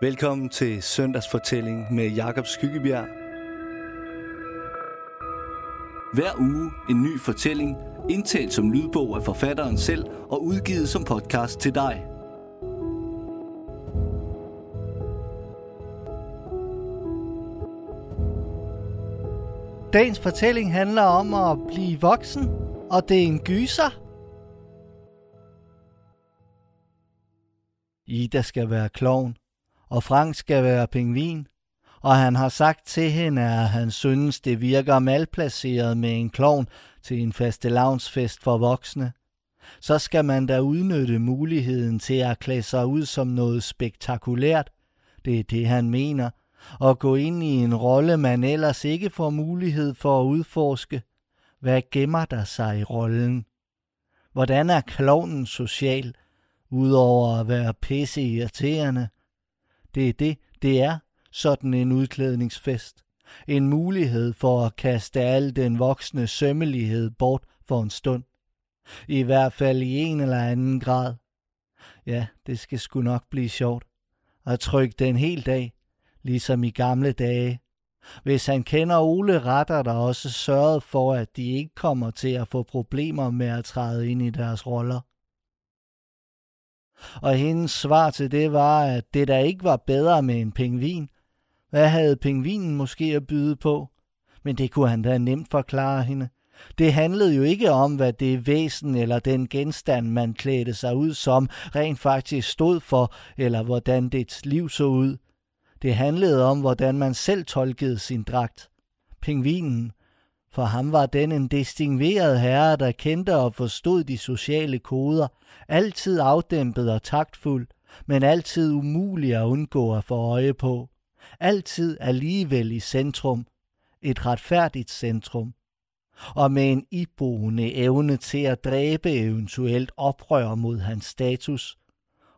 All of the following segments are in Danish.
Velkommen til Søndagsfortælling med Jakob Skyggebjerg. Hver uge en ny fortælling, indtalt som lydbog af forfatteren selv og udgivet som podcast til dig. Dagens fortælling handler om at blive voksen, og det er en gyser. Ida skal være klovn, og Frank skal være pingvin, og han har sagt til hende, at han synes, det virker malplaceret med en klovn til en fastelavnsfest for voksne. Så skal man da udnytte muligheden til at klæde sig ud som noget spektakulært. Det er det, han mener. Og gå ind i en rolle, man ellers ikke får mulighed for at udforske. Hvad gemmer der sig i rollen? Hvordan er klovnen social? udover at være pisse irriterende. Det er det, det er, sådan en udklædningsfest. En mulighed for at kaste al den voksne sømmelighed bort for en stund. I hvert fald i en eller anden grad. Ja, det skal sgu nok blive sjovt. At trykke den hel dag, ligesom i gamle dage. Hvis han kender Ole retter der også sørget for, at de ikke kommer til at få problemer med at træde ind i deres roller og hendes svar til det var, at det der ikke var bedre med en pingvin. Hvad havde pingvinen måske at byde på? Men det kunne han da nemt forklare hende. Det handlede jo ikke om, hvad det væsen eller den genstand, man klædte sig ud som, rent faktisk stod for, eller hvordan dets liv så ud. Det handlede om, hvordan man selv tolkede sin dragt. Pingvinen for ham var den en distingueret herre, der kendte og forstod de sociale koder, altid afdæmpet og taktfuld, men altid umulig at undgå at få øje på. Altid alligevel i centrum. Et retfærdigt centrum. Og med en iboende evne til at dræbe eventuelt oprør mod hans status.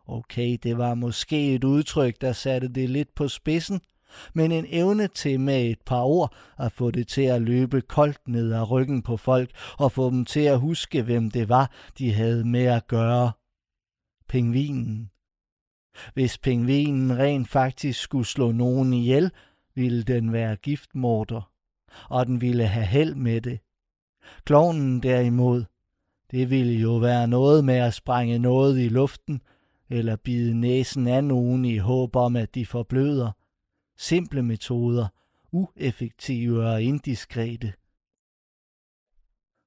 Okay, det var måske et udtryk, der satte det lidt på spidsen, men en evne til med et par ord at få det til at løbe koldt ned ad ryggen på folk og få dem til at huske, hvem det var, de havde med at gøre. Pingvinen. Hvis pingvinen rent faktisk skulle slå nogen ihjel, ville den være giftmorder, og den ville have held med det. Klovnen derimod, det ville jo være noget med at sprænge noget i luften, eller bide næsen af nogen i håb om, at de forbløder simple metoder, ueffektive og indiskrete.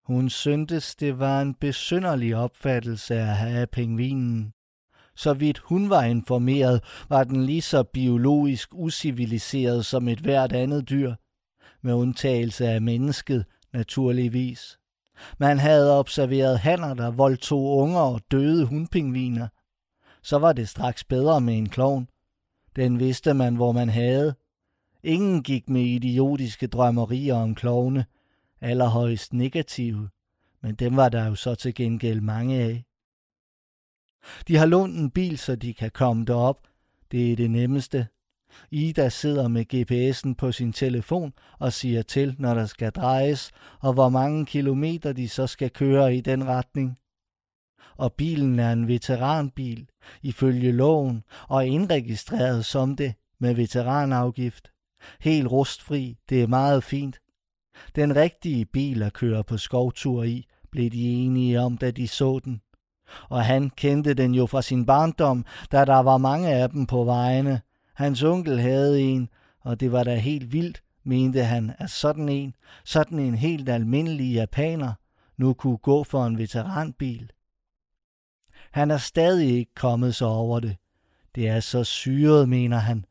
Hun syntes, det var en besynderlig opfattelse at have pingvinen. Så vidt hun var informeret, var den lige så biologisk usiviliseret som et hvert andet dyr, med undtagelse af mennesket, naturligvis. Man havde observeret hanner, der voldtog unger og døde hundpingviner. Så var det straks bedre med en klovn. Den vidste man, hvor man havde. Ingen gik med idiotiske drømmerier om klovne, allerhøjst negative, men dem var der jo så til gengæld mange af. De har lånt en bil, så de kan komme derop. Det er det nemmeste. Ida sidder med GPS'en på sin telefon og siger til, når der skal drejes, og hvor mange kilometer de så skal køre i den retning og bilen er en veteranbil ifølge loven og indregistreret som det med veteranafgift. Helt rustfri, det er meget fint. Den rigtige bil at køre på skovtur i, blev de enige om, da de så den. Og han kendte den jo fra sin barndom, da der var mange af dem på vejene. Hans onkel havde en, og det var da helt vildt, mente han, at sådan en, sådan en helt almindelig japaner, nu kunne gå for en veteranbil. Han er stadig ikke kommet sig over det. Det er så syret, mener han.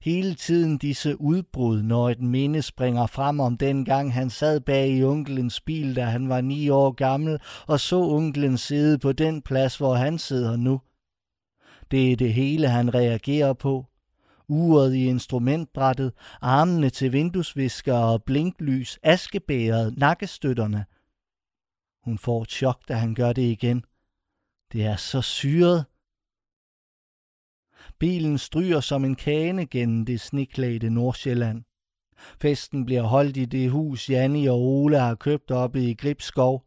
Hele tiden disse udbrud, når et minde springer frem om den gang han sad bag i onkelens bil, da han var ni år gammel, og så onkelen sidde på den plads, hvor han sidder nu. Det er det hele, han reagerer på. Uret i instrumentbrættet, armene til vinduesvisker og blinklys, askebæret, nakkestøtterne. Hun får et chok, da han gør det igen. Det er så syret. Bilen stryger som en kane gennem det sniklædte Nordsjælland. Festen bliver holdt i det hus, Janni og Ole har købt oppe i Gribskov.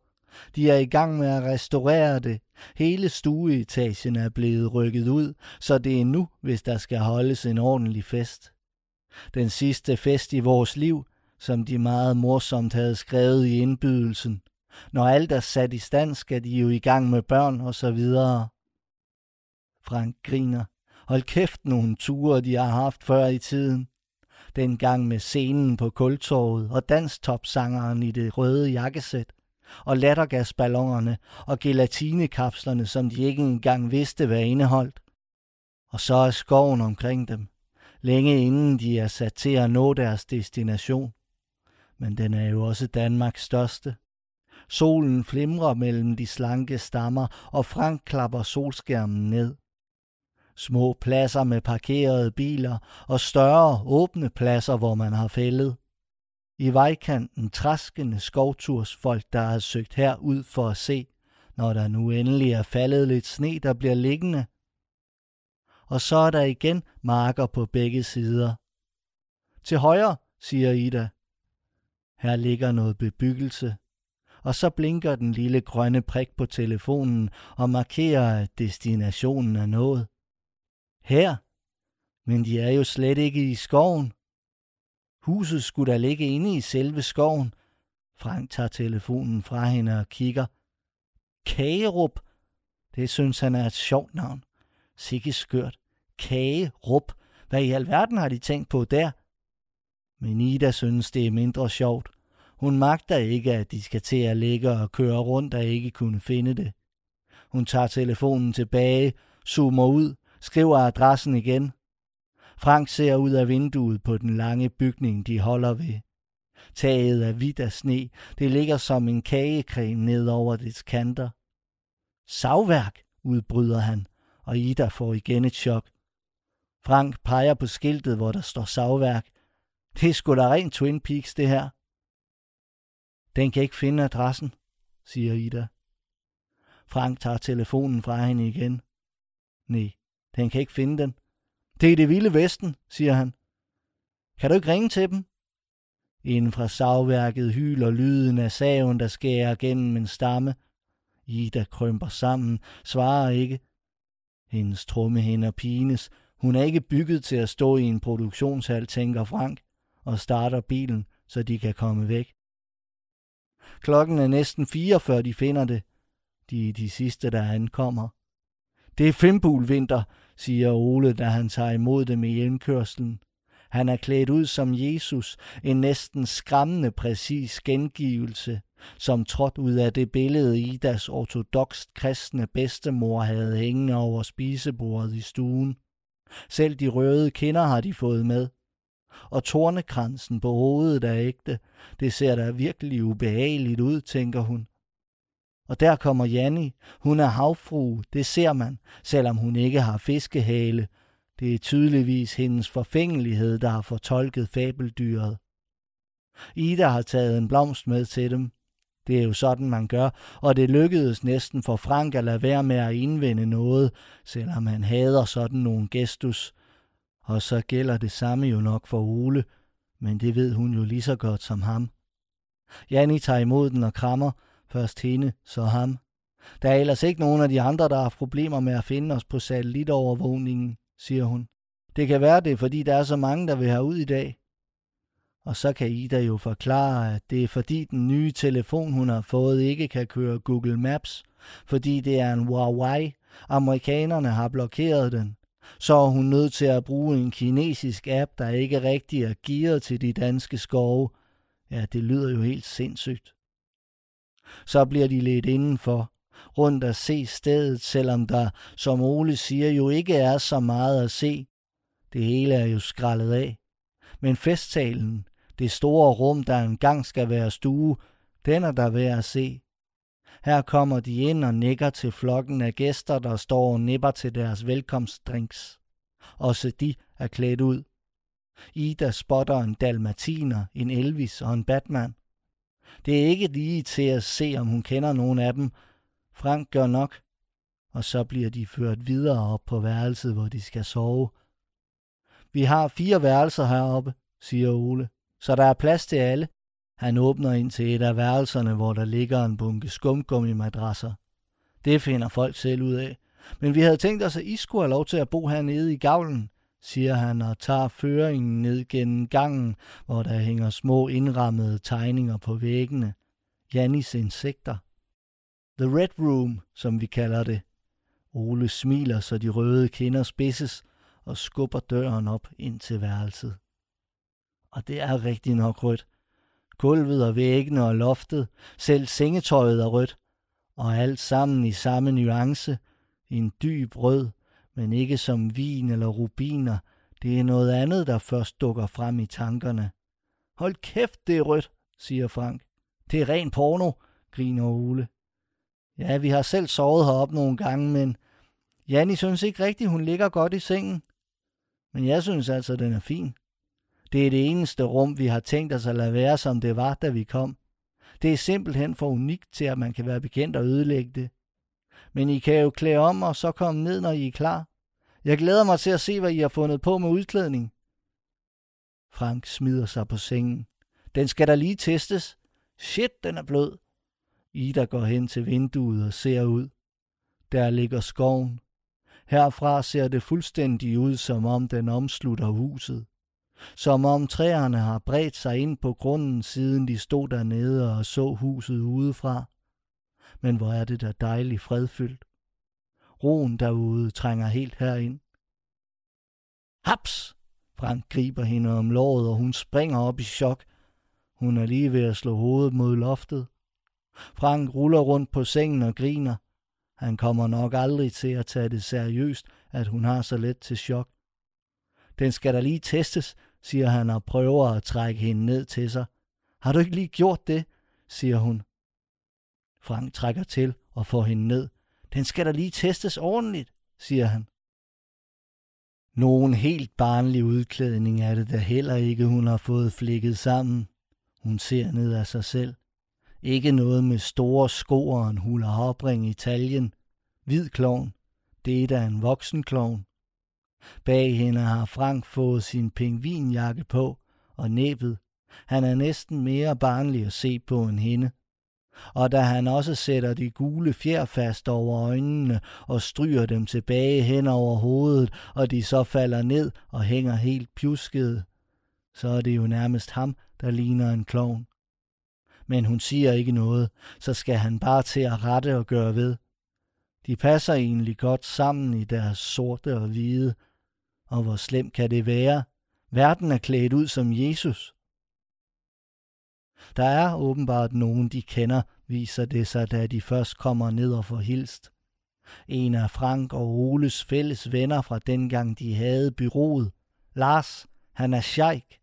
De er i gang med at restaurere det. Hele stueetagen er blevet rykket ud, så det er nu, hvis der skal holdes en ordentlig fest. Den sidste fest i vores liv, som de meget morsomt havde skrevet i indbydelsen. Når alt er sat i stand, skal de jo i gang med børn og så videre. Frank griner. Hold kæft nogle ture, de har haft før i tiden. Dengang med scenen på kultorvet og danstopsangeren i det røde jakkesæt og lattergasballonerne og gelatinekapslerne, som de ikke engang vidste, hvad indeholdt. Og så er skoven omkring dem, længe inden de er sat til at nå deres destination. Men den er jo også Danmarks største. Solen flimrer mellem de slanke stammer, og Frank klapper solskærmen ned. Små pladser med parkerede biler og større åbne pladser, hvor man har fældet. I vejkanten træskende skovtursfolk, der har søgt herud for at se, når der nu endelig er faldet lidt sne, der bliver liggende. Og så er der igen marker på begge sider. Til højre, siger Ida. Her ligger noget bebyggelse. Og så blinker den lille grønne prik på telefonen og markerer, at destinationen er nået. Her? Men de er jo slet ikke i skoven. Huset skulle da ligge inde i selve skoven. Frank tager telefonen fra hende og kigger. Kagerup. Det synes han er et sjovt navn. Sikke skørt. Kagerup. Hvad i alverden har de tænkt på der? Men Ida synes, det er mindre sjovt. Hun magter ikke, at de skal til at ligge og køre rundt og ikke kunne finde det. Hun tager telefonen tilbage, zoomer ud, skriver adressen igen. Frank ser ud af vinduet på den lange bygning, de holder ved. Taget er hvidt af sne. Det ligger som en kagekrem ned over dets kanter. Savværk, udbryder han, og Ida får igen et chok. Frank peger på skiltet, hvor der står savværk. Det er sgu da rent Twin Peaks, det her. Den kan ikke finde adressen, siger Ida. Frank tager telefonen fra hende igen. Nej, den kan ikke finde den. Det er det vilde vesten, siger han. Kan du ikke ringe til dem? Inden fra savværket hyler lyden af saven, der skærer gennem en stamme. Ida krømper sammen, svarer ikke. Hendes trummehænder pines. Hun er ikke bygget til at stå i en produktionshal, tænker Frank, og starter bilen, så de kan komme væk. Klokken er næsten fire, før de finder det. De er de sidste, der ankommer. Det er fimbulvinter, siger Ole, da han tager imod dem i indkørslen. Han er klædt ud som Jesus, en næsten skræmmende præcis gengivelse, som trådt ud af det billede Idas ortodokst kristne bedstemor havde hængende over spisebordet i stuen. Selv de røde kinder har de fået med. Og tornekransen på hovedet er ægte. Det ser da virkelig ubehageligt ud, tænker hun. Og der kommer Janni. Hun er havfru, det ser man, selvom hun ikke har fiskehale. Det er tydeligvis hendes forfængelighed, der har fortolket fabeldyret. Ida har taget en blomst med til dem. Det er jo sådan, man gør, og det lykkedes næsten for Frank at lade være med at indvende noget, selvom han hader sådan nogle gestus. Og så gælder det samme jo nok for Ole, men det ved hun jo lige så godt som ham. Janni tager imod den og krammer, Først hende, så ham. Der er ellers ikke nogen af de andre, der har problemer med at finde os på satellitovervågningen, siger hun. Det kan være det, fordi der er så mange, der vil have ud i dag. Og så kan Ida jo forklare, at det er fordi den nye telefon, hun har fået, ikke kan køre Google Maps, fordi det er en Huawei. Amerikanerne har blokeret den. Så er hun nødt til at bruge en kinesisk app, der ikke rigtig er gearet til de danske skove. Ja, det lyder jo helt sindssygt. Så bliver de lidt indenfor, rundt at se stedet, selvom der, som Ole siger, jo ikke er så meget at se. Det hele er jo skrællet af. Men festtalen, det store rum, der engang skal være stue, den er der værd at se. Her kommer de ind og nikker til flokken af gæster, der står og nipper til deres velkomstdrinks. Også de er klædt ud. Ida spotter en dalmatiner, en Elvis og en Batman. Det er ikke lige til at se, om hun kender nogen af dem. Frank gør nok, og så bliver de ført videre op på værelset, hvor de skal sove. Vi har fire værelser heroppe, siger Ole, så der er plads til alle. Han åbner ind til et af værelserne, hvor der ligger en bunke skumgummi-madrasser. Det finder folk selv ud af. Men vi havde tænkt os, at I skulle have lov til at bo hernede i gavlen, siger han og tager føringen ned gennem gangen, hvor der hænger små indrammede tegninger på væggene. Jannis insekter. The Red Room, som vi kalder det. Ole smiler, så de røde kinder spidses og skubber døren op ind til værelset. Og det er rigtig nok rødt. Gulvet og væggene og loftet, selv sengetøjet er rødt, og alt sammen i samme nuance, en dyb rød, men ikke som vin eller rubiner. Det er noget andet, der først dukker frem i tankerne. Hold kæft, det er rødt, siger Frank. Det er ren porno, griner Ole. Ja, vi har selv sovet heroppe nogle gange, men Janni synes ikke rigtigt, hun ligger godt i sengen. Men jeg synes altså, den er fin. Det er det eneste rum, vi har tænkt os at lade være, som det var, da vi kom. Det er simpelthen for unikt til, at man kan være bekendt og ødelægge det. Men I kan jo klæde om og så komme ned, når I er klar. Jeg glæder mig til at se, hvad I har fundet på med udklædning. Frank smider sig på sengen. Den skal da lige testes. Shit, den er blød. Ida går hen til vinduet og ser ud. Der ligger skoven. Herfra ser det fuldstændig ud, som om den omslutter huset. Som om træerne har bredt sig ind på grunden, siden de stod dernede og så huset udefra. Men hvor er det da dejligt fredfyldt. Roen derude trænger helt herind. Haps! Frank griber hende om låret, og hun springer op i chok. Hun er lige ved at slå hovedet mod loftet. Frank ruller rundt på sengen og griner. Han kommer nok aldrig til at tage det seriøst, at hun har så let til chok. Den skal da lige testes, siger han og prøver at trække hende ned til sig. Har du ikke lige gjort det, siger hun. Frank trækker til og får hende ned. Den skal da lige testes ordentligt, siger han. Nogen helt barnlig udklædning er det da heller ikke, hun har fået flikket sammen. Hun ser ned af sig selv. Ikke noget med store sko og en hula hopring i taljen. Hvid klovn. Det er da en voksen klovn. Bag hende har Frank fået sin pingvinjakke på og næbet. Han er næsten mere barnlig at se på end hende. Og da han også sætter de gule fjer fast over øjnene og stryger dem tilbage hen over hovedet, og de så falder ned og hænger helt pjuskede, så er det jo nærmest ham, der ligner en klovn. Men hun siger ikke noget, så skal han bare til at rette og gøre ved. De passer egentlig godt sammen i deres sorte og hvide, og hvor slemt kan det være? Verden er klædt ud som Jesus. Der er åbenbart nogen, de kender, viser det sig, da de først kommer ned og får hilst. En af Frank og Oles fælles venner fra dengang de havde byrådet. Lars, han er sheik.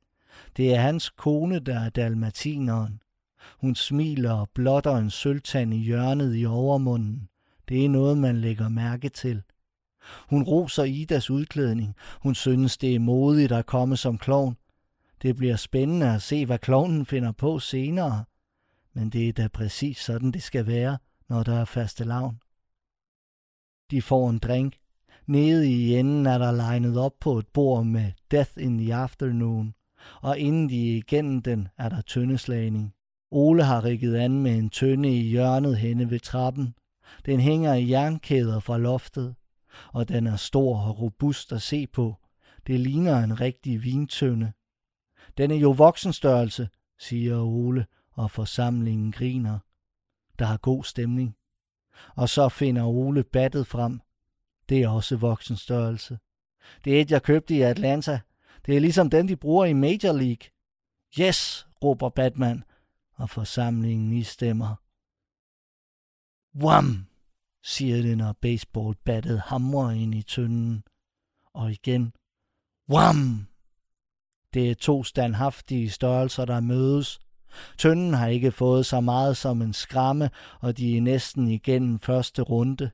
Det er hans kone, der er dalmatineren. Hun smiler og blotter en sølvtand i hjørnet i overmunden. Det er noget, man lægger mærke til. Hun roser Idas udklædning. Hun synes, det er modigt at komme som klovn. Det bliver spændende at se, hvad klovnen finder på senere. Men det er da præcis sådan, det skal være, når der er faste lavn. De får en drink. Nede i enden er der legnet op på et bord med Death in the Afternoon, og inden de igennem den er der tøndeslagning. Ole har rigget an med en tønde i hjørnet henne ved trappen. Den hænger i jernkæder fra loftet og den er stor og robust at se på. Det ligner en rigtig vintønde. Den er jo voksenstørrelse, siger Ole, og forsamlingen griner. Der er god stemning. Og så finder Ole battet frem. Det er også voksenstørrelse. Det er et, jeg købte i Atlanta. Det er ligesom den, de bruger i Major League. Yes, råber Batman, og forsamlingen istemmer. Wham! Siger det, når baseballbattet hamrer ind i tynden. Og igen, wham! Det er to standhaftige størrelser, der mødes. Tønden har ikke fået så meget som en skramme, og de er næsten igennem første runde.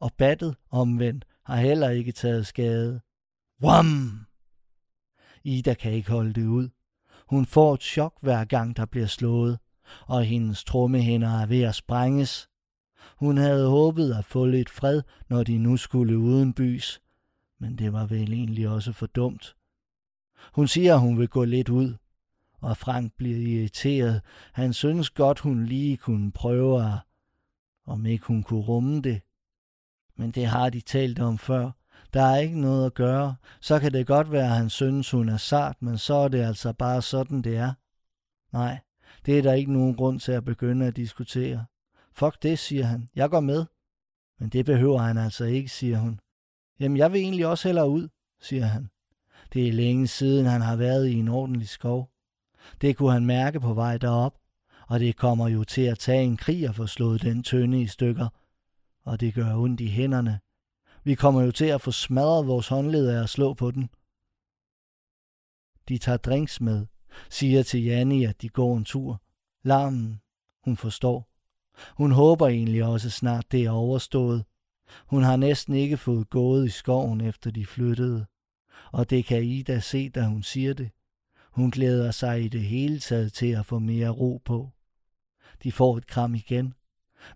Og battet, omvendt, har heller ikke taget skade. Wham! Ida kan ikke holde det ud. Hun får et chok hver gang, der bliver slået, og hendes trommehænder er ved at sprænges. Hun havde håbet at få lidt fred, når de nu skulle uden bys, men det var vel egentlig også for dumt. Hun siger, hun vil gå lidt ud, Og Frank bliver irriteret. Han synes godt, hun lige kunne prøve at, om ikke hun kunne rumme det. Men det har de talt om før. Der er ikke noget at gøre. Så kan det godt være, at han synes, hun er sart, men så er det altså bare sådan, det er. Nej, det er der ikke nogen grund til at begynde at diskutere. Fuck det, siger han. Jeg går med. Men det behøver han altså ikke, siger hun. Jamen, jeg vil egentlig også hellere ud, siger han. Det er længe siden, han har været i en ordentlig skov. Det kunne han mærke på vej derop, og det kommer jo til at tage en krig at få slået den tønde i stykker, og det gør ondt i hænderne. Vi kommer jo til at få smadret vores håndled af at slå på den. De tager drinks med, siger til Janni, at de går en tur. Larmen, hun forstår. Hun håber egentlig også snart det er overstået. Hun har næsten ikke fået gået i skoven efter de flyttede. Og det kan Ida se, da hun siger det. Hun glæder sig i det hele taget til at få mere ro på. De får et kram igen.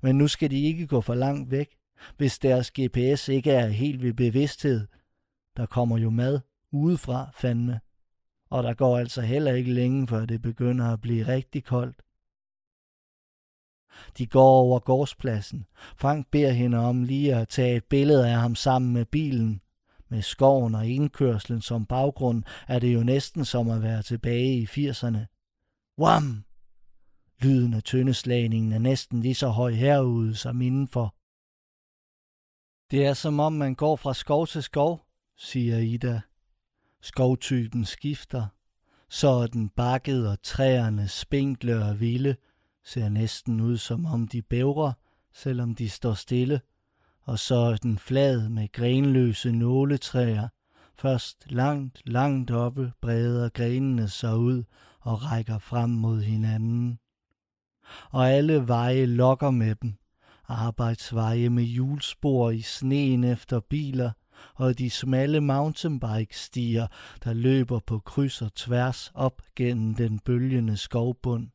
Men nu skal de ikke gå for langt væk, hvis deres GPS ikke er helt ved bevidsthed. Der kommer jo mad udefra, fandme. Og der går altså heller ikke længe, før det begynder at blive rigtig koldt. De går over gårdspladsen. Frank beder hende om lige at tage et billede af ham sammen med bilen. Med skoven og indkørslen som baggrund er det jo næsten som at være tilbage i 80'erne. Wham! Lyden af tyndeslagningen er næsten lige så høj herude som indenfor. Det er som om man går fra skov til skov, siger Ida. Skovtypen skifter, så er den bakket og træerne spinkle og vilde, ser næsten ud som om de bævrer, selvom de står stille, og så er den flad med grenløse nåletræer. Først langt, langt oppe breder grenene sig ud og rækker frem mod hinanden. Og alle veje lokker med dem. Arbejdsveje med hjulspor i sneen efter biler, og de smalle mountainbike-stier, der løber på kryds og tværs op gennem den bølgende skovbund.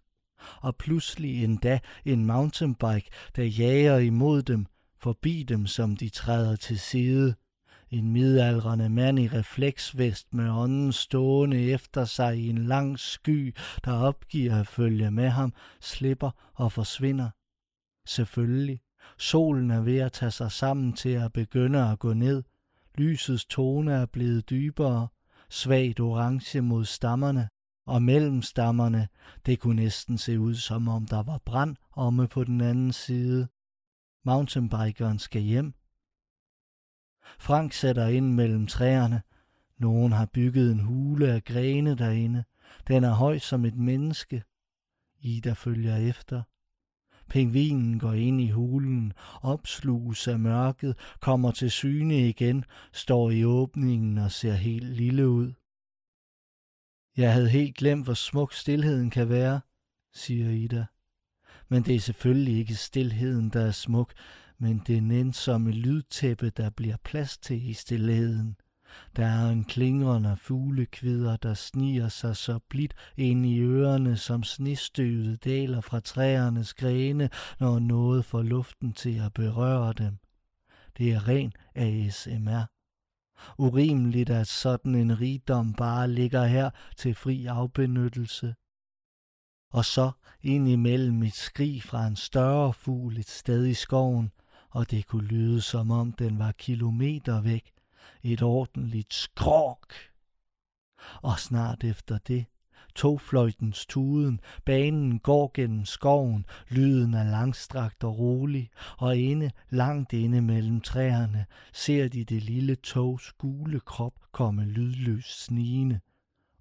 Og pludselig endda en mountainbike, der jager imod dem, forbi dem, som de træder til side. En midaldrende mand i refleksvest med ånden stående efter sig i en lang sky, der opgiver at følge med ham, slipper og forsvinder. Selvfølgelig. Solen er ved at tage sig sammen til at begynde at gå ned. Lysets tone er blevet dybere, svagt orange mod stammerne, og mellem stammerne, det kunne næsten se ud som om der var brand omme på den anden side. Mountainbikeren skal hjem. Frank sætter ind mellem træerne. Nogen har bygget en hule af grene derinde. Den er høj som et menneske. Ida følger efter. Pingvinen går ind i hulen, opsluges af mørket, kommer til syne igen, står i åbningen og ser helt lille ud. Jeg havde helt glemt, hvor smuk stillheden kan være, siger Ida. Men det er selvfølgelig ikke stillheden, der er smuk, men det nænsomme lydtæppe, der bliver plads til i stillheden. Der er en klingrende fuglekvider, der sniger sig så blidt ind i ørerne, som snestøvet daler fra træernes grene, når noget får luften til at berøre dem. Det er ren ASMR. Urimeligt, at sådan en rigdom bare ligger her til fri afbenyttelse. Og så ind imellem et skrig fra en større fugl et sted i skoven, og det kunne lyde som om den var kilometer væk. Et ordentligt skråk. Og snart efter det, togfløjtens tuden, banen går gennem skoven, lyden er langstrakt og rolig, og inde, langt inde mellem træerne, ser de det lille togs gule krop komme lydløst snigende.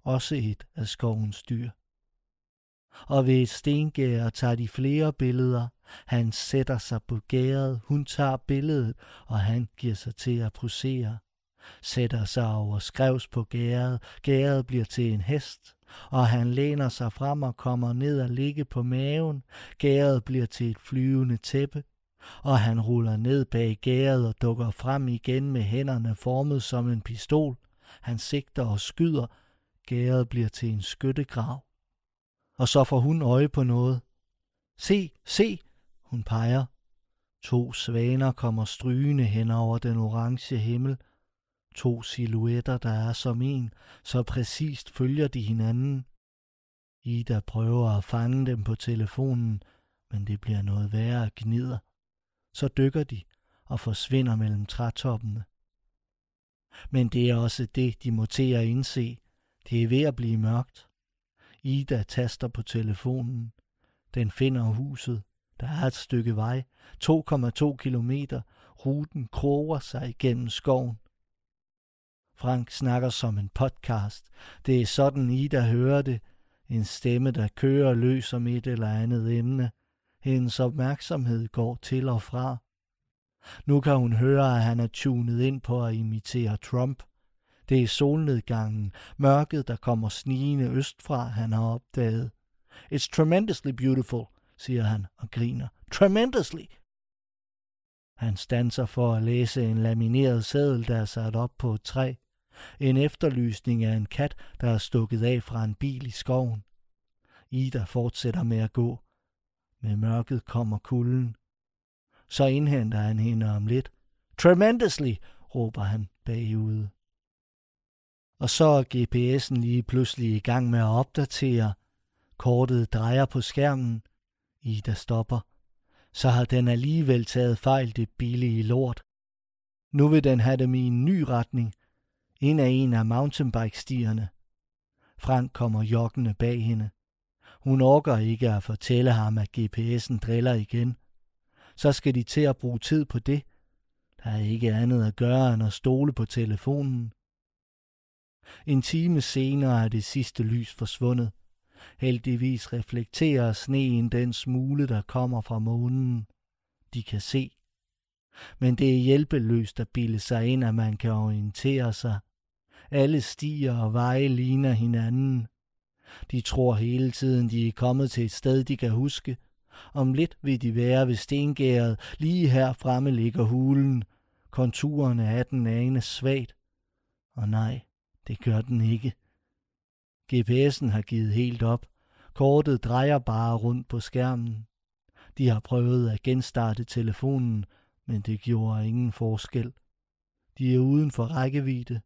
Også et af skovens dyr og ved et stengær tager de flere billeder. Han sætter sig på gæret, hun tager billedet, og han giver sig til at posere. Sætter sig over skrevs på gæret, gæret bliver til en hest, og han læner sig frem og kommer ned og ligge på maven. Gæret bliver til et flyvende tæppe, og han ruller ned bag gæret og dukker frem igen med hænderne formet som en pistol. Han sigter og skyder. Gæret bliver til en skyttegrav og så får hun øje på noget. Se, se, hun peger. To svaner kommer strygende hen over den orange himmel. To silhuetter, der er som en, så præcist følger de hinanden. Ida prøver at fange dem på telefonen, men det bliver noget værre gnider. Så dykker de og forsvinder mellem trætoppene. Men det er også det, de må til at indse. Det er ved at blive mørkt. Ida taster på telefonen. Den finder huset. Der er et stykke vej. 2,2 kilometer. Ruten kroger sig igennem skoven. Frank snakker som en podcast. Det er sådan, Ida hører det. En stemme, der kører løs om et eller andet emne. Hendes opmærksomhed går til og fra. Nu kan hun høre, at han er tunet ind på at imitere Trump. Det er solnedgangen, mørket, der kommer snigende østfra, han har opdaget. It's tremendously beautiful, siger han og griner. Tremendously! Han stanser for at læse en lamineret seddel, der er sat op på et træ. En efterlysning af en kat, der er stukket af fra en bil i skoven. Ida fortsætter med at gå. Med mørket kommer kulden. Så indhenter han hende om lidt. Tremendously, råber han bagude. Og så er GPS'en lige pludselig i gang med at opdatere. Kortet drejer på skærmen. Ida stopper. Så har den alligevel taget fejl det billige lort. Nu vil den have dem i en ny retning. Ind af en af mountainbike-stierne. Frank kommer joggende bag hende. Hun orker ikke at fortælle ham, at GPS'en driller igen. Så skal de til at bruge tid på det. Der er ikke andet at gøre end at stole på telefonen. En time senere er det sidste lys forsvundet. Heldigvis reflekterer sneen den smule, der kommer fra månen. De kan se. Men det er hjælpeløst at bilde sig ind, at man kan orientere sig. Alle stier og veje ligner hinanden. De tror hele tiden, de er kommet til et sted, de kan huske. Om lidt vil de være ved stengæret. Lige her fremme ligger hulen. Konturerne af den ane svagt. Og nej, det gør den ikke. GPS'en har givet helt op. Kortet drejer bare rundt på skærmen. De har prøvet at genstarte telefonen, men det gjorde ingen forskel. De er uden for rækkevidde.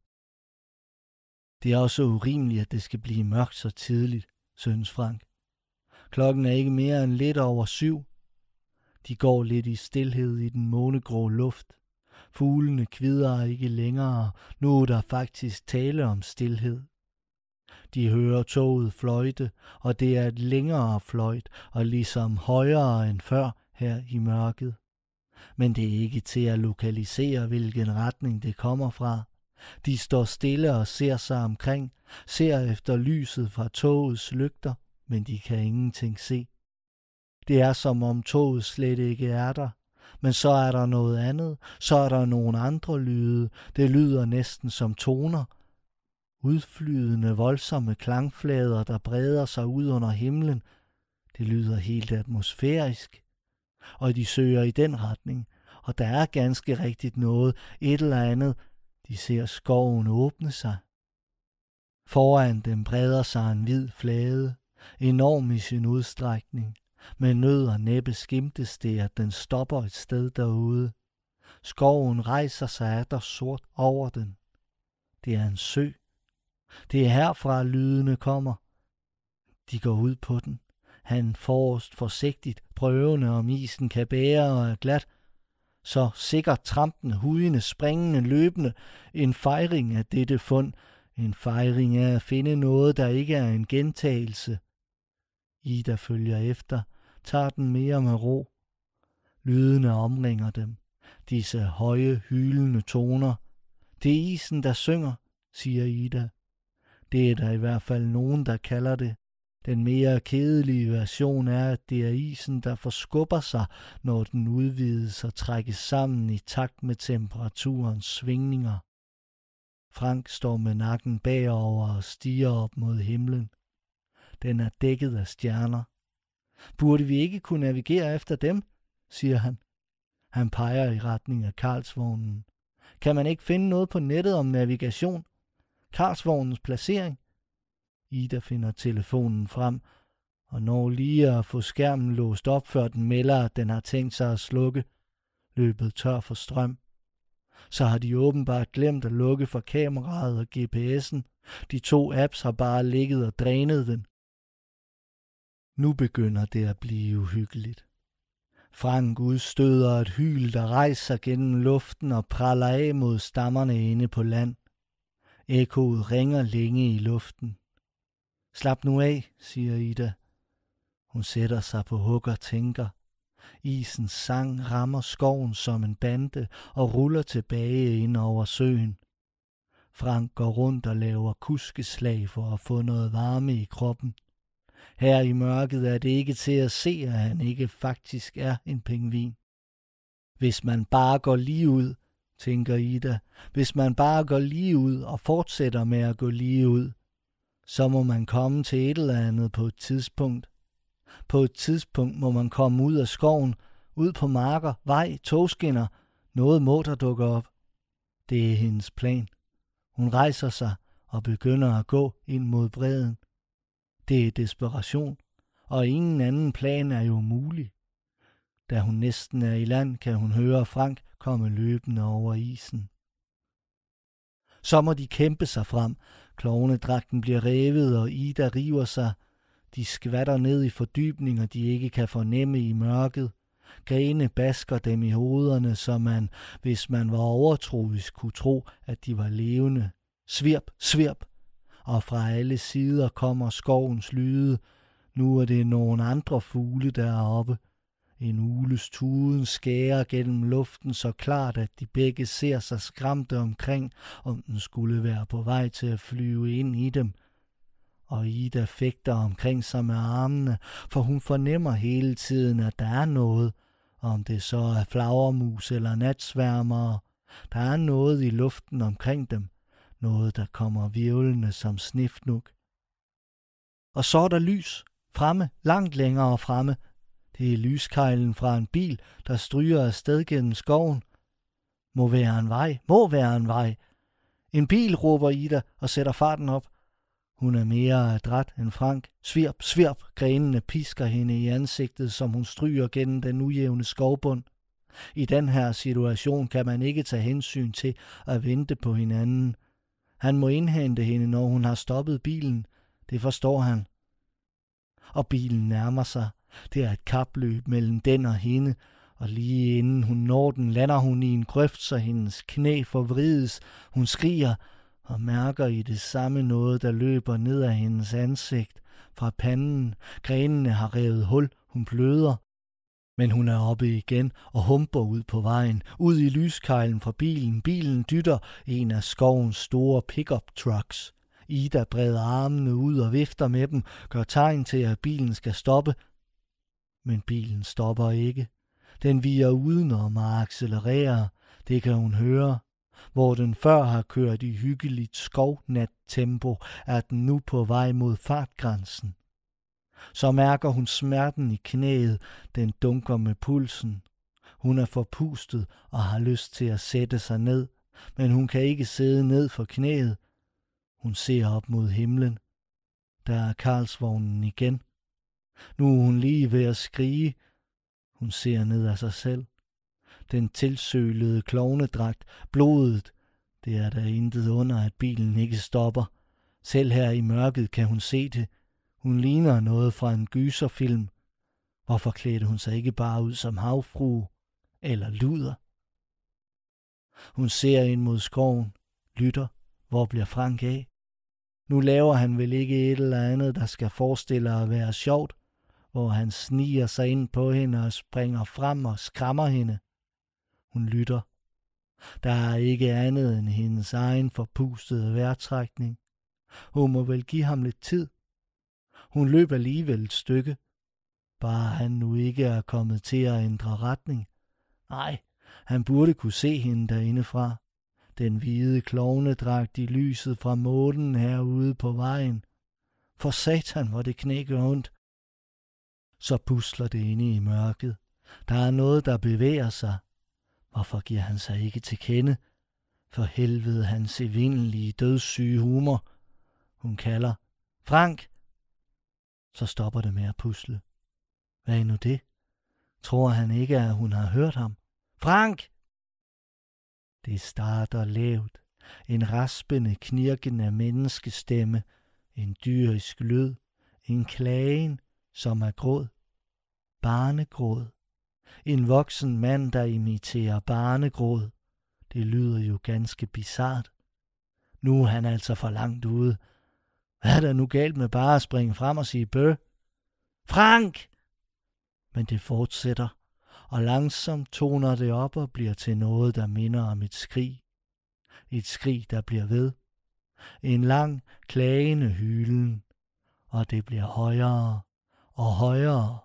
Det er også urimeligt, at det skal blive mørkt så tidligt, synes Frank. Klokken er ikke mere end lidt over syv. De går lidt i stillhed i den månegrå luft. Fuglene kvider ikke længere. Nu er der faktisk tale om stillhed. De hører toget fløjte, og det er et længere fløjt, og ligesom højere end før her i mørket. Men det er ikke til at lokalisere, hvilken retning det kommer fra. De står stille og ser sig omkring, ser efter lyset fra togets lygter, men de kan ingenting se. Det er som om toget slet ikke er der. Men så er der noget andet, så er der nogle andre lyde. Det lyder næsten som toner. Udflydende, voldsomme klangflader, der breder sig ud under himlen. Det lyder helt atmosfærisk. Og de søger i den retning, og der er ganske rigtigt noget, et eller andet. De ser skoven åbne sig. Foran dem breder sig en hvid flade, enorm i sin udstrækning. Med nød og næppe skimtes det, at den stopper et sted derude. Skoven rejser sig af der sort over den. Det er en sø. Det er herfra lydene kommer. De går ud på den. Han forrest forsigtigt, prøvende om isen kan bære og er glat. Så sikkert trampende, hudende, springende, løbende. En fejring af dette fund. En fejring af at finde noget, der ikke er en gentagelse – Ida følger efter, tager den mere med ro. Lydene omringer dem. Disse høje, hylende toner. Det er isen, der synger, siger Ida. Det er der i hvert fald nogen, der kalder det. Den mere kedelige version er, at det er isen, der forskubber sig, når den udvides og trækkes sammen i takt med temperaturens svingninger. Frank står med nakken bagover og stiger op mod himlen. Den er dækket af stjerner. Burde vi ikke kunne navigere efter dem, siger han. Han peger i retning af Karlsvognen. Kan man ikke finde noget på nettet om navigation? Karlsvognens placering? Ida finder telefonen frem og når lige at få skærmen låst op, før den melder, at den har tænkt sig at slukke. Løbet tør for strøm. Så har de åbenbart glemt at lukke for kameraet og GPS'en. De to apps har bare ligget og drænet den. Nu begynder det at blive uhyggeligt. Frank udstøder et hyl, der rejser gennem luften og praller af mod stammerne inde på land. Ekkoet ringer længe i luften. Slap nu af, siger Ida. Hun sætter sig på huk og tænker. Isens sang rammer skoven som en bande og ruller tilbage ind over søen. Frank går rundt og laver kuskeslag for at få noget varme i kroppen. Her i mørket er det ikke til at se, at han ikke faktisk er en pingvin. Hvis man bare går lige ud, tænker Ida, hvis man bare går lige ud og fortsætter med at gå lige ud, så må man komme til et eller andet på et tidspunkt. På et tidspunkt må man komme ud af skoven, ud på marker, vej, togskinner. Noget må der dukke op. Det er hendes plan. Hun rejser sig og begynder at gå ind mod bredden. Det er desperation, og ingen anden plan er jo mulig. Da hun næsten er i land, kan hun høre Frank komme løbende over isen. Så må de kæmpe sig frem. Klovnedragten bliver revet, og Ida river sig. De skvatter ned i fordybninger, de ikke kan fornemme i mørket. Grene basker dem i hovederne, så man, hvis man var overtroisk, kunne tro, at de var levende. Svirp, svirp, og fra alle sider kommer skovens lyde. Nu er det nogle andre fugle deroppe. En ules tuden skærer gennem luften så klart, at de begge ser sig skræmte omkring, om den skulle være på vej til at flyve ind i dem. Og Ida fægter omkring sig med armene, for hun fornemmer hele tiden, at der er noget, om det så er flagermus eller natsværmere. Der er noget i luften omkring dem, noget der kommer virvlende som snifnuk. Og så er der lys, fremme, langt længere fremme. Det er lyskejlen fra en bil, der stryger afsted gennem skoven. Må være en vej, må være en vej. En bil, råber Ida og sætter farten op. Hun er mere adræt end Frank. Svirp, svirp, grenene pisker hende i ansigtet, som hun stryger gennem den ujævne skovbund. I den her situation kan man ikke tage hensyn til at vente på hinanden. Han må indhente hende, når hun har stoppet bilen. Det forstår han. Og bilen nærmer sig. Det er et kapløb mellem den og hende, og lige inden hun når den, lander hun i en grøft, så hendes knæ forvrides. Hun skriger og mærker i det samme noget, der løber ned af hendes ansigt. Fra panden, grenene har revet hul, hun bløder. Men hun er oppe igen og humper ud på vejen, ud i lyskejlen fra bilen. Bilen dytter en af skovens store pickup trucks. Ida breder armene ud og vifter med dem, gør tegn til, at bilen skal stoppe. Men bilen stopper ikke. Den viger udenom og accelererer. Det kan hun høre. Hvor den før har kørt i hyggeligt skovnat-tempo, er den nu på vej mod fartgrænsen. Så mærker hun smerten i knæet, den dunker med pulsen. Hun er forpustet og har lyst til at sætte sig ned, men hun kan ikke sidde ned for knæet. Hun ser op mod himlen. Der er Karlsvognen igen. Nu er hun lige ved at skrige. Hun ser ned af sig selv. Den tilsølede klovnedragt, blodet. Det er der intet under, at bilen ikke stopper. Selv her i mørket kan hun se det. Hun ligner noget fra en gyserfilm. Hvorfor klædte hun sig ikke bare ud som havfrue eller luder? Hun ser ind mod skoven, lytter, hvor bliver Frank af? Nu laver han vel ikke et eller andet, der skal forestille at være sjovt, hvor han sniger sig ind på hende og springer frem og skræmmer hende. Hun lytter. Der er ikke andet end hendes egen forpustede vejrtrækning. Hun må vel give ham lidt tid. Hun løb alligevel et stykke. Bare han nu ikke er kommet til at ændre retning. Nej, han burde kunne se hende derindefra. Den hvide klovnedragt i lyset fra månen herude på vejen. For satan, hvor det knækker ondt. Så pusler det inde i mørket. Der er noget, der bevæger sig. Hvorfor giver han sig ikke til kende? For helvede hans evindelige dødssyge humor. Hun kalder. Frank! Så stopper det med at pusle. Hvad er nu det? Tror han ikke, at hun har hørt ham? Frank! Det starter lavt. En raspende, knirkende menneskestemme. En dyrisk lyd. En klagen som er gråd. Barnegråd. En voksen mand, der imiterer barnegråd. Det lyder jo ganske bizart. Nu er han altså for langt ude. Hvad er der nu galt med bare at springe frem og sige bø? Frank! Men det fortsætter, og langsomt toner det op og bliver til noget, der minder om et skrig. Et skrig, der bliver ved. En lang, klagende hylen, og det bliver højere og højere.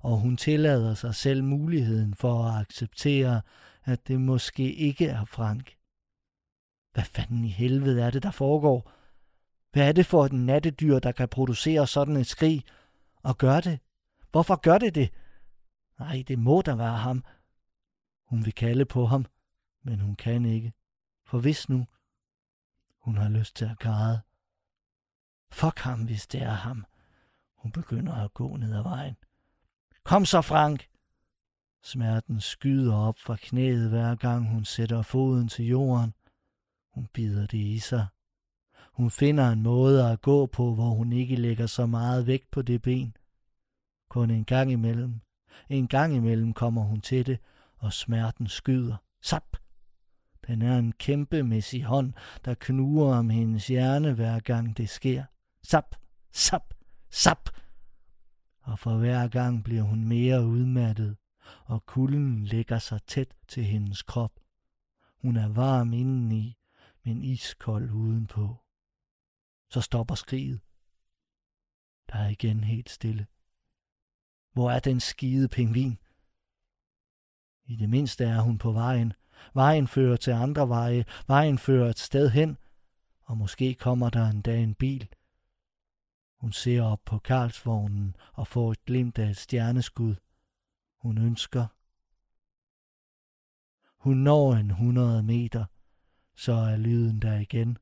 Og hun tillader sig selv muligheden for at acceptere, at det måske ikke er Frank. Hvad fanden i helvede er det, der foregår? Hvad er det for et nattedyr, der kan producere sådan et skrig? Og gør det? Hvorfor gør det det? Nej, det må da være ham. Hun vil kalde på ham, men hun kan ikke. For hvis nu, hun har lyst til at græde. Fuck ham, hvis det er ham. Hun begynder at gå ned ad vejen. Kom så, Frank! Smerten skyder op fra knæet hver gang hun sætter foden til jorden. Hun bider det i sig. Hun finder en måde at gå på, hvor hun ikke lægger så meget vægt på det ben. Kun en gang imellem. En gang imellem kommer hun til det, og smerten skyder. Sap! Den er en kæmpemæssig hånd, der knuger om hendes hjerne hver gang det sker. Sap! Sap! Sap! Og for hver gang bliver hun mere udmattet, og kulden lægger sig tæt til hendes krop. Hun er varm indeni, men iskold udenpå. Så stopper skriget. Der er igen helt stille. Hvor er den skide pingvin? I det mindste er hun på vejen. Vejen fører til andre veje. Vejen fører et sted hen. Og måske kommer der en dag en bil. Hun ser op på Karlsvognen og får et glimt af et stjerneskud. Hun ønsker. Hun når en hundrede meter, så er lyden der igen.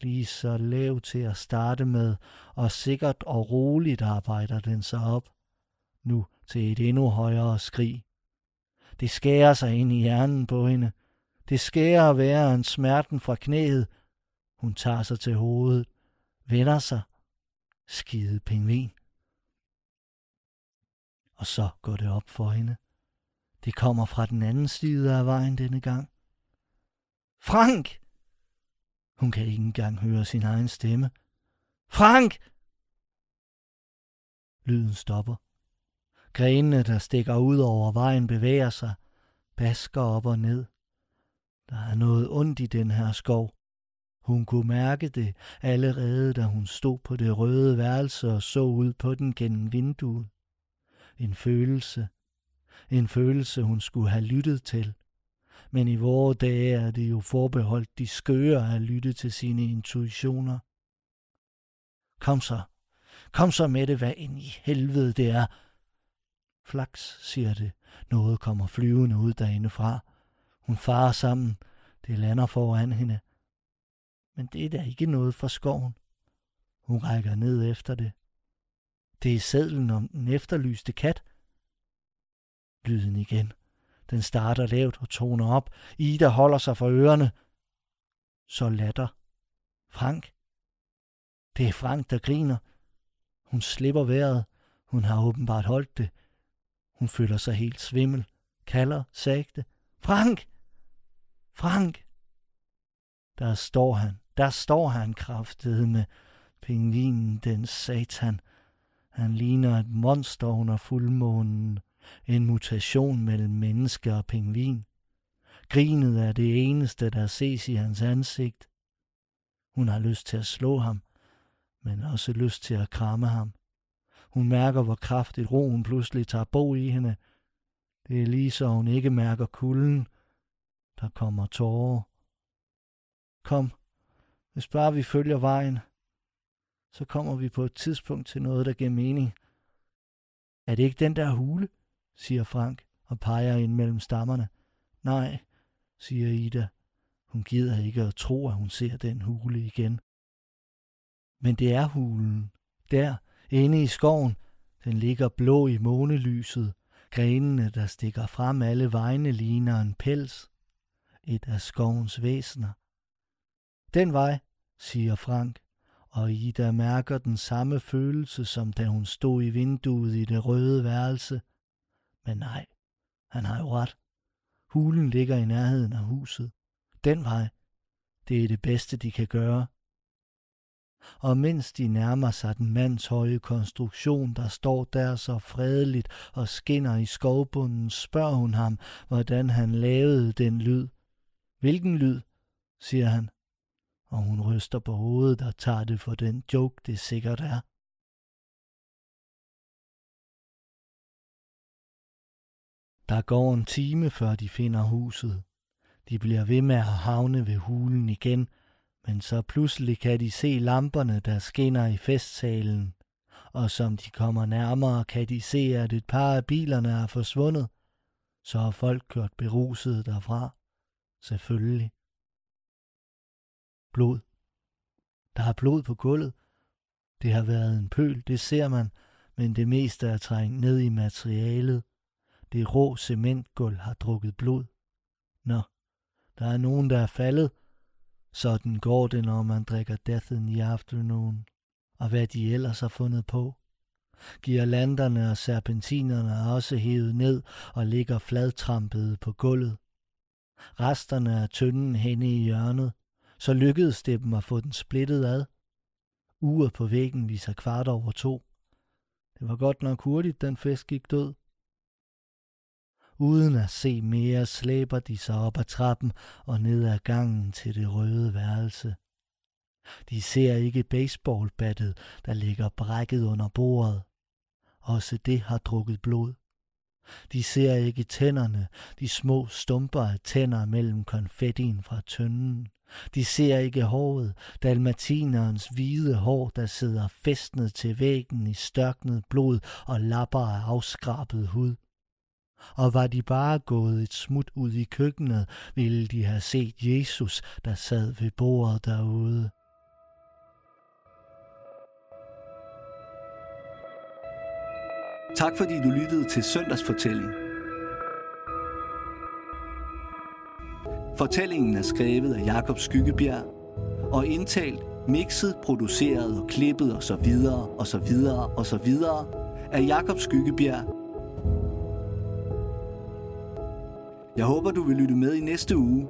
Lige så lav til at starte med, og sikkert og roligt arbejder den sig op. Nu til et endnu højere skrig. Det skærer sig ind i hjernen på hende. Det skærer værre end smerten fra knæet. Hun tager sig til hovedet, vender sig. Skide pingvin. Og så går det op for hende. Det kommer fra den anden side af vejen denne gang. Frank! Hun kan ikke engang høre sin egen stemme. Frank! Lyden stopper. Grenene, der stikker ud over vejen, bevæger sig, basker op og ned. Der er noget ondt i den her skov. Hun kunne mærke det allerede, da hun stod på det røde værelse og så ud på den gennem vinduet. En følelse. En følelse, hun skulle have lyttet til. Men i vore dage er det jo forbeholdt de skøre at lytte til sine intuitioner. Kom så. Kom så med det, hvad ind i helvede det er, Flaks, siger det. Noget kommer flyvende ud derindefra. Hun farer sammen. Det lander foran hende. Men det er da ikke noget fra skoven. Hun rækker ned efter det. Det er sædlen om den efterlyste kat. Lyden igen. Den starter lavt og toner op. Ida holder sig for ørerne. Så latter. Frank. Det er Frank, der griner. Hun slipper vejret. Hun har åbenbart holdt det. Hun føler sig helt svimmel, kalder sagte. Frank! Frank! Der står han, der står han kraftede med pingvinen, den satan. Han ligner et monster under fuldmånen, en mutation mellem menneske og pingvin. Grinet er det eneste, der ses i hans ansigt. Hun har lyst til at slå ham, men også lyst til at kramme ham. Hun mærker, hvor kraftigt roen pludselig tager bo i hende. Det er lige så hun ikke mærker kulden. Der kommer tårer. Kom, hvis bare vi følger vejen, så kommer vi på et tidspunkt til noget, der giver mening. Er det ikke den der hule? siger Frank og peger ind mellem stammerne. Nej, siger Ida. Hun gider ikke at tro, at hun ser den hule igen. Men det er hulen. Der, Inde i skoven, den ligger blå i månelyset. Grenene, der stikker frem alle vegne, ligner en pels. Et af skovens væsener. Den vej, siger Frank, og Ida mærker den samme følelse, som da hun stod i vinduet i det røde værelse. Men nej, han har jo ret. Hulen ligger i nærheden af huset. Den vej. Det er det bedste, de kan gøre. Og mens de nærmer sig den mandshøje konstruktion, der står der så fredeligt og skinner i skovbunden, spørger hun ham, hvordan han lavede den lyd. Hvilken lyd? siger han og hun ryster på hovedet og tager det for den joke, det sikkert er. Der går en time, før de finder huset. De bliver ved med at havne ved hulen igen, men så pludselig kan de se lamperne, der skinner i festsalen. Og som de kommer nærmere, kan de se, at et par af bilerne er forsvundet. Så har folk kørt beruset derfra. Selvfølgelig blod. Der er blod på gulvet. Det har været en pøl, det ser man, men det meste er trængt ned i materialet. Det rå cementgulv har drukket blod. Nå, der er nogen, der er faldet. Sådan går det, når man drikker Death in the Afternoon. Og hvad de ellers har fundet på. Girlanderne og serpentinerne er også hævet ned og ligger fladtrampede på gulvet. Resterne af tynden henne i hjørnet så lykkedes det dem at få den splittet ad. Uret på væggen viser kvart over to. Det var godt nok hurtigt, den fisk gik død. Uden at se mere, slæber de sig op ad trappen og ned ad gangen til det røde værelse. De ser ikke baseballbattet, der ligger brækket under bordet. Også det har drukket blod. De ser ikke tænderne, de små stumper af tænder mellem konfettien fra tønden. De ser ikke håret, dalmatinerens hvide hår, der sidder festnet til væggen i størknet blod og lapper af afskrabet hud. Og var de bare gået et smut ud i køkkenet, ville de have set Jesus, der sad ved bordet derude. Tak fordi du lyttede til Søndagsfortælling. Fortællingen er skrevet af Jakob Skyggebjerg og indtalt, mixet, produceret og klippet og så videre og så videre og så videre af Jakob Skyggebjerg. Jeg håber, du vil lytte med i næste uge,